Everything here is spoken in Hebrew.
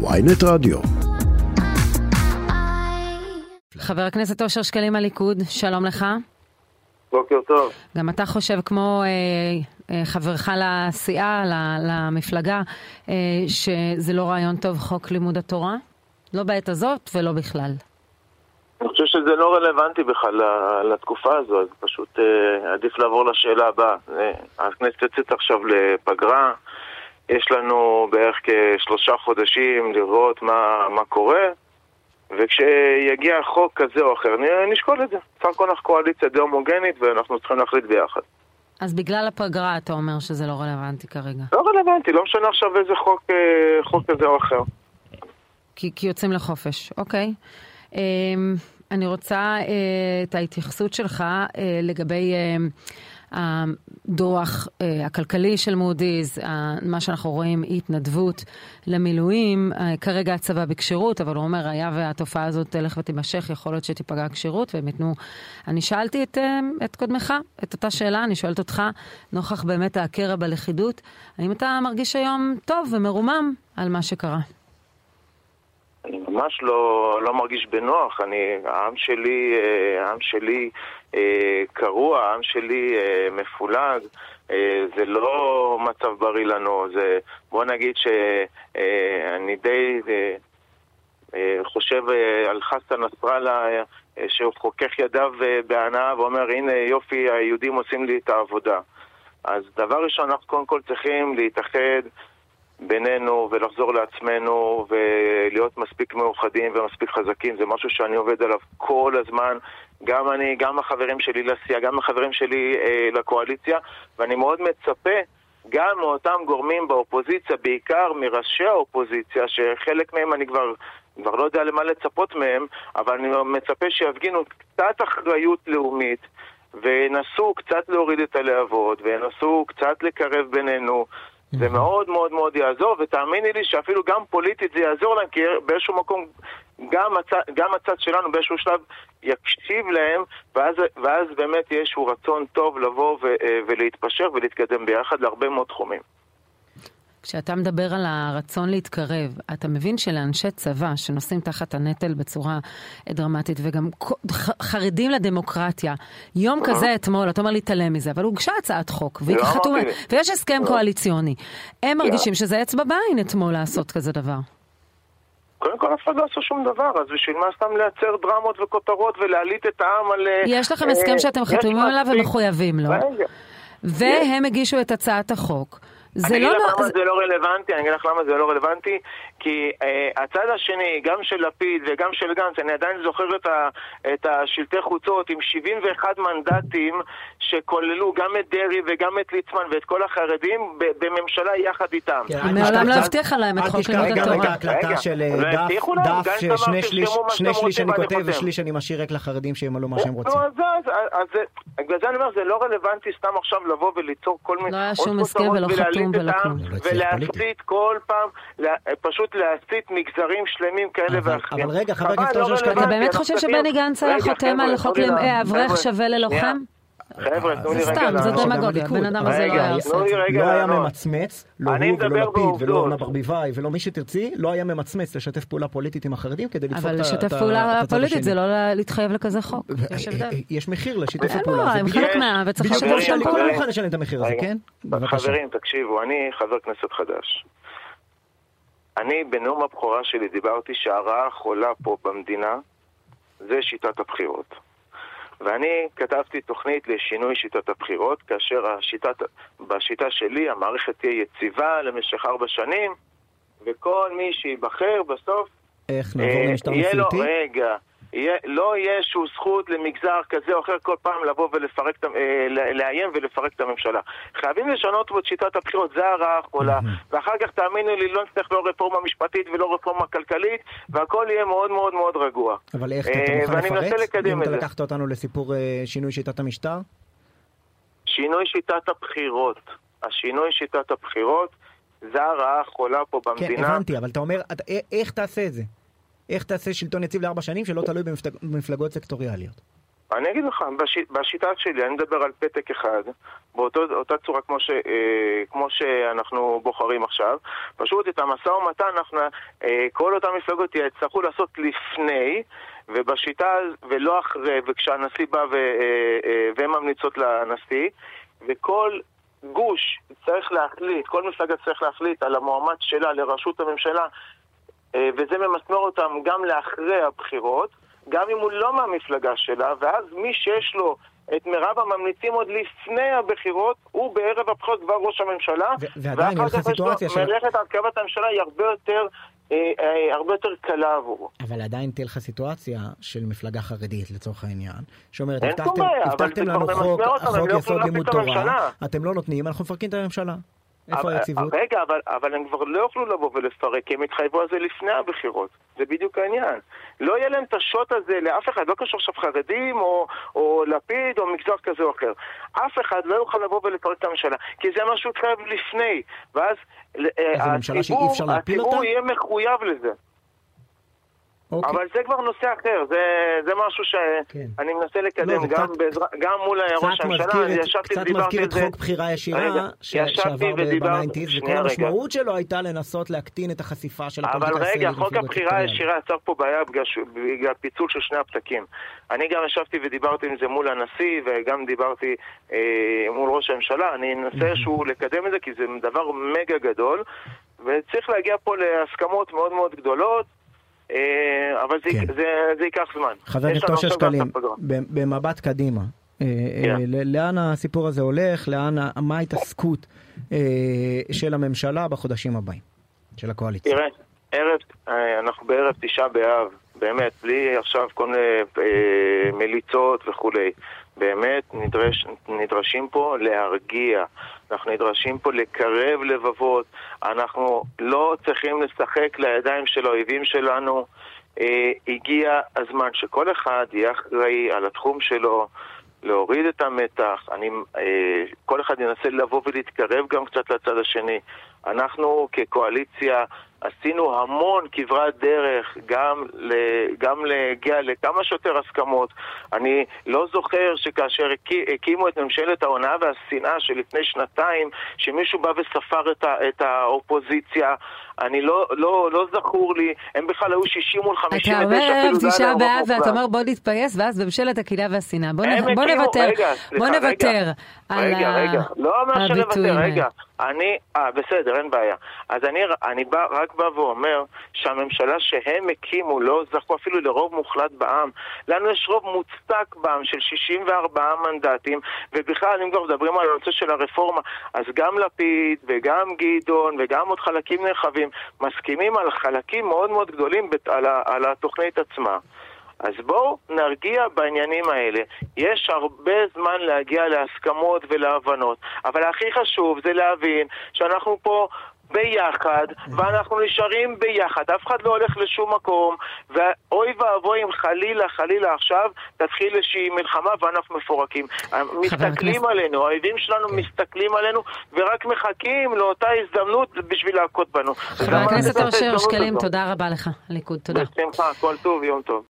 ויינט רדיו. חבר הכנסת אושר שקלים הליכוד, שלום לך. בוקר טוב. גם אתה חושב כמו אה, אה, חברך לסיעה, למפלגה, אה, שזה לא רעיון טוב חוק לימוד התורה? לא בעת הזאת ולא בכלל. אני חושב שזה לא רלוונטי בכלל לתקופה הזו, אז פשוט אה, עדיף לעבור לשאלה הבאה. אה, הכנסת יוצאת עכשיו לפגרה, יש לנו בערך כשלושה חודשים לראות מה, מה קורה, וכשיגיע חוק כזה או אחר, נשקול את זה. סך הכל אנחנו קואליציה די הומוגנית ואנחנו צריכים להחליט ביחד. אז בגלל הפגרה אתה אומר שזה לא רלוונטי כרגע. לא רלוונטי, לא משנה עכשיו איזה חוק, אה, חוק כזה או אחר. כי, כי יוצאים לחופש, אוקיי. אמ, אני רוצה אה, את ההתייחסות שלך אה, לגבי הדוח הכלכלי של מודי'ס, מה שאנחנו רואים התנדבות למילואים. כרגע הצבא בכשירות, אבל הוא אומר, היה והתופעה הזאת תלך ותימשך, יכול להיות שתיפגע הכשירות והם ייתנו... אני שאלתי את, את קודמך, את אותה שאלה, אני שואלת אותך, נוכח באמת הקרע בלכידות, האם אתה מרגיש היום טוב ומרומם על מה שקרה? אני ממש לא, לא מרגיש בנוח, אני, העם שלי, אה, העם שלי אה, קרוע, העם שלי אה, מפולג, זה לא מצב בריא לנו, זה, בוא נגיד שאני די חושב על חסן נסראללה שהוא חוכך ידיו בהנאה ואומר הנה יופי היהודים עושים לי את העבודה. אז דבר ראשון אנחנו קודם כל צריכים להתאחד בינינו ולחזור לעצמנו ולהיות מספיק מאוחדים ומספיק חזקים זה משהו שאני עובד עליו כל הזמן גם אני, גם החברים שלי לסיעה, גם החברים שלי אה, לקואליציה ואני מאוד מצפה גם מאותם גורמים באופוזיציה, בעיקר מראשי האופוזיציה שחלק מהם אני כבר, כבר לא יודע למה לצפות מהם אבל אני מצפה שיפגינו קצת אחריות לאומית וינסו קצת להוריד את הלהבות וינסו קצת לקרב בינינו זה מאוד מאוד מאוד יעזור, ותאמיני לי שאפילו גם פוליטית זה יעזור להם, כי באיזשהו מקום גם הצד, גם הצד שלנו באיזשהו שלב יקשיב להם, ואז, ואז באמת יהיה איזשהו רצון טוב לבוא ו, אה, ולהתפשר ולהתקדם ביחד להרבה מאוד תחומים. כשאתה מדבר על הרצון להתקרב, אתה מבין שלאנשי צבא שנושאים תחת הנטל בצורה דרמטית וגם חרדים לדמוקרטיה, יום כזה אתמול, אתה אומר להתעלם מזה, אבל הוגשה הצעת חוק, והיא לא חתומה, ויש הסכם לא. קואליציוני. הם מרגישים שזה אצבע בעין אתמול לעשות כזה דבר. קודם כל אף אחד לא עשו שום דבר, אז בשביל מה סתם לייצר דרמות וכותרות ולהעליט את העם על... אה, יש לכם הסכם שאתם חתומים עליו ומחויבים לו. והם הגישו את הצעת החוק. זה אני לא... אגיד לך למה זה לא רלוונטי, אני אגיד לך למה זה לא רלוונטי, כי אה, הצד השני, גם של לפיד וגם של גנץ, אני עדיין זוכר את, ה, את השלטי חוצות עם 71 מנדטים שכוללו גם את דרעי וגם את ליצמן ואת כל החרדים בממשלה יחד איתם. כן, מעולם לא הבטיחה להם את חוק לימוד התורה. רגע, הקלטה של אה, דף ששני שליש אני כותב ושליש אני משאיר רק לחרדים שימלאו מה שהם רוצים. אז בגלל זה אני אומר, זה לא רלוונטי סתם עכשיו לבוא וליצור כל מיני... לא היה שום הסכם ולא חתום ולא כלום. ולהסית כל פעם, פשוט להסית מגזרים שלמים כאלה ואחרים. אבל רגע, חבר הכנסת אושר שקלים... אתה באמת חושב שבני גנץ היה חותם על חוק אברך שווה ללוחם? חבר'ה, תנו לי רגע סתם, זה דמגוגיה, בן אדם הזה לא היה עושה את זה. לא היה ממצמץ, לא הוא ולא לפיד ולא אורנה ברביבאי ולא מי שתרצי, לא היה ממצמץ לשתף פעולה פוליטית עם החרדים כדי לדפוק את הצד השני. אבל לשתף פעולה פוליטית זה לא להתחייב לכזה חוק, יש הבדל. יש מחיר לשיתוף הפעולה. לא, הם חלק מה... וצריך לשתף שם פעולה. אני מוכן לשלם את המחיר הזה, כן? חברים, תקשיבו, אני חבר כנסת חדש. אני בנאום הבכורה שלי דיברתי שהרעה החולה פה במדינה זה שיטת הבחירות. ואני כתבתי תוכנית לשינוי שיטת הבחירות, כאשר השיטת, בשיטה שלי המערכת תהיה יציבה למשך ארבע שנים, וכל מי שייבחר בסוף... איך נעבור למשטר נשיאותי? רגע, יהיה, לא יהיה איזשהו זכות למגזר כזה או אחר כל פעם לבוא ולפרק, אה, לאיים ולפרק את הממשלה. חייבים לשנות פה את שיטת הבחירות, זה הרעה החולה. ואחר כך תאמינו לי, לא נצטרך לא רפורמה משפטית ולא רפורמה כלכלית, והכל יהיה מאוד מאוד מאוד רגוע. אבל איך, אתה אה, מוכן לפרט? אם אתה לקחת אותנו לסיפור אה, שינוי שיטת המשטר? שינוי שיטת הבחירות. השינוי שיטת הבחירות זה הרעה החולה פה כן, במדינה. כן, הבנתי, אבל אתה אומר, איך תעשה את זה? איך תעשה שלטון יציב לארבע שנים שלא תלוי במפלגות סקטוריאליות? אני אגיד לך, בש, בשיטה שלי, אני מדבר על פתק אחד, באותה צורה כמו, ש, אה, כמו שאנחנו בוחרים עכשיו. פשוט את המשא ומתן, אנחנו, אה, כל אותן מפלגות יצטרכו לעשות לפני, ובשיטה, ולא אחרי, וכשהנשיא בא ו, אה, אה, והן ממליצות לנשיא, וכל גוש צריך להחליט, כל מפלגה צריך להחליט על המועמד שלה לראשות הממשלה, וזה ממסמר אותם גם לאחרי הבחירות. גם אם הוא לא מהמפלגה שלה, ואז מי שיש לו את מירב הממליצים עוד לפני הבחירות, הוא בערב הבחירות כבר ראש הממשלה. ועדיין, יש לך סיטואציה של... מלאכת הרכבת הממשלה היא הרבה יותר... אה, אה, הרבה יותר קלה עבורו. אבל עדיין תהיה לך סיטואציה של מפלגה חרדית לצורך העניין, שאומרת, הבטחתם, הבטחתם לנו חוק, חוק לא יסוד לימוד תורה, אתם לא נותנים, אנחנו מפרקים את הממשלה. איפה היציבות? רגע, אבל, אבל הם כבר לא יוכלו לבוא ולפרק, כי הם התחייבו על זה לפני הבחירות. זה בדיוק העניין. לא יהיה להם את השוט הזה לאף אחד, לא קשור עכשיו חרדים או, או לפיד או מגזר כזה או אחר. אף אחד לא יוכל לבוא ולפרק את הממשלה, כי זה מה שהוא התחייב לפני. ואז אה, הציבור, הציבור יהיה מחויב לזה. אוקיי. אבל זה כבר נושא אחר, זה, זה משהו שאני כן. מנסה לקדם לא, גם, קצת, בעזרה, גם מול ראש הממשלה, ישבתי ודיברתי קצת מזכיר את חוק בחירה ישירה רגע, ש, שעבר בניינטיז, וכל המשמעות שלו הייתה לנסות להקטין את החשיפה של הפוליטיקה הישראלית. אבל רגע, חוק הבחירה הישירה יצר פה בעיה בגלל, פיצול של שני הפתקים. אני גם ישבתי ודיברתי עם זה מול הנשיא, וגם דיברתי אה, מול ראש הממשלה, אני אנסה שהוא לקדם את זה, כי זה דבר מגה גדול, וצריך להגיע פה להסכמות מאוד מאוד גדולות. אה, אבל זה, כן. זה, זה ייקח זמן. חבר הכנסת אושר שקלים, במבט קדימה, אה, אה, כן. לאן הסיפור הזה הולך, לאן, מה ההתעסקות של הממשלה בחודשים הבאים, של הקואליציה? תראה, ערב, אנחנו בערב תשעה באב, באמת, בלי עכשיו כל מיני מליצות וכולי. באמת נדרש, נדרשים פה להרגיע, אנחנו נדרשים פה לקרב לבבות, אנחנו לא צריכים לשחק לידיים של האויבים שלנו. אה, הגיע הזמן שכל אחד יהיה אחראי על התחום שלו, להוריד את המתח, אני, אה, כל אחד ינסה לבוא ולהתקרב גם קצת לצד השני. אנחנו כקואליציה עשינו המון כברת דרך גם, ל, גם להגיע לכמה שיותר הסכמות. אני לא זוכר שכאשר הקימו את ממשלת ההונאה והשנאה שלפני שנתיים, שמישהו בא וספר את, ה, את האופוזיציה, אני לא, לא, לא זכור לי, הם בכלל היו 60 מול 59, אתה אומר ערב תשעה באב ואתה אומר בוא נתפייס, ואז ממשלת הקהילה והשנאה. בוא, נ, בוא נוותר, רגע, סליחה, בוא נוותר רגע, על רגע, רגע, לא אומר שנוותר, רגע. אני, אה, בסדר, אין בעיה. אז אני, אני בא, רק בא ואומר שהממשלה שהם הקימו לא זכו אפילו לרוב מוחלט בעם. לנו יש רוב מוצק בעם של 64 מנדטים, ובכלל, אם כבר מדברים על הנושא של הרפורמה, אז גם לפיד וגם גדעון וגם עוד חלקים נרחבים מסכימים על חלקים מאוד מאוד גדולים על, על התוכנית עצמה. אז בואו נרגיע בעניינים האלה. יש הרבה זמן להגיע להסכמות ולהבנות, אבל הכי חשוב זה להבין שאנחנו פה ביחד, ואנחנו נשארים ביחד, אף אחד לא הולך לשום מקום, ואוי אם חלילה, חלילה עכשיו תתחיל איזושהי מלחמה ואנחנו מפורקים. מסתכלים עלינו, האויבים שלנו מסתכלים עלינו, ורק מחכים לאותה הזדמנות בשביל להכות בנו. חבר הכנסת אושר שקלים, תודה רבה לך, ליכוד, תודה. בשמחה, כל טוב, יום טוב.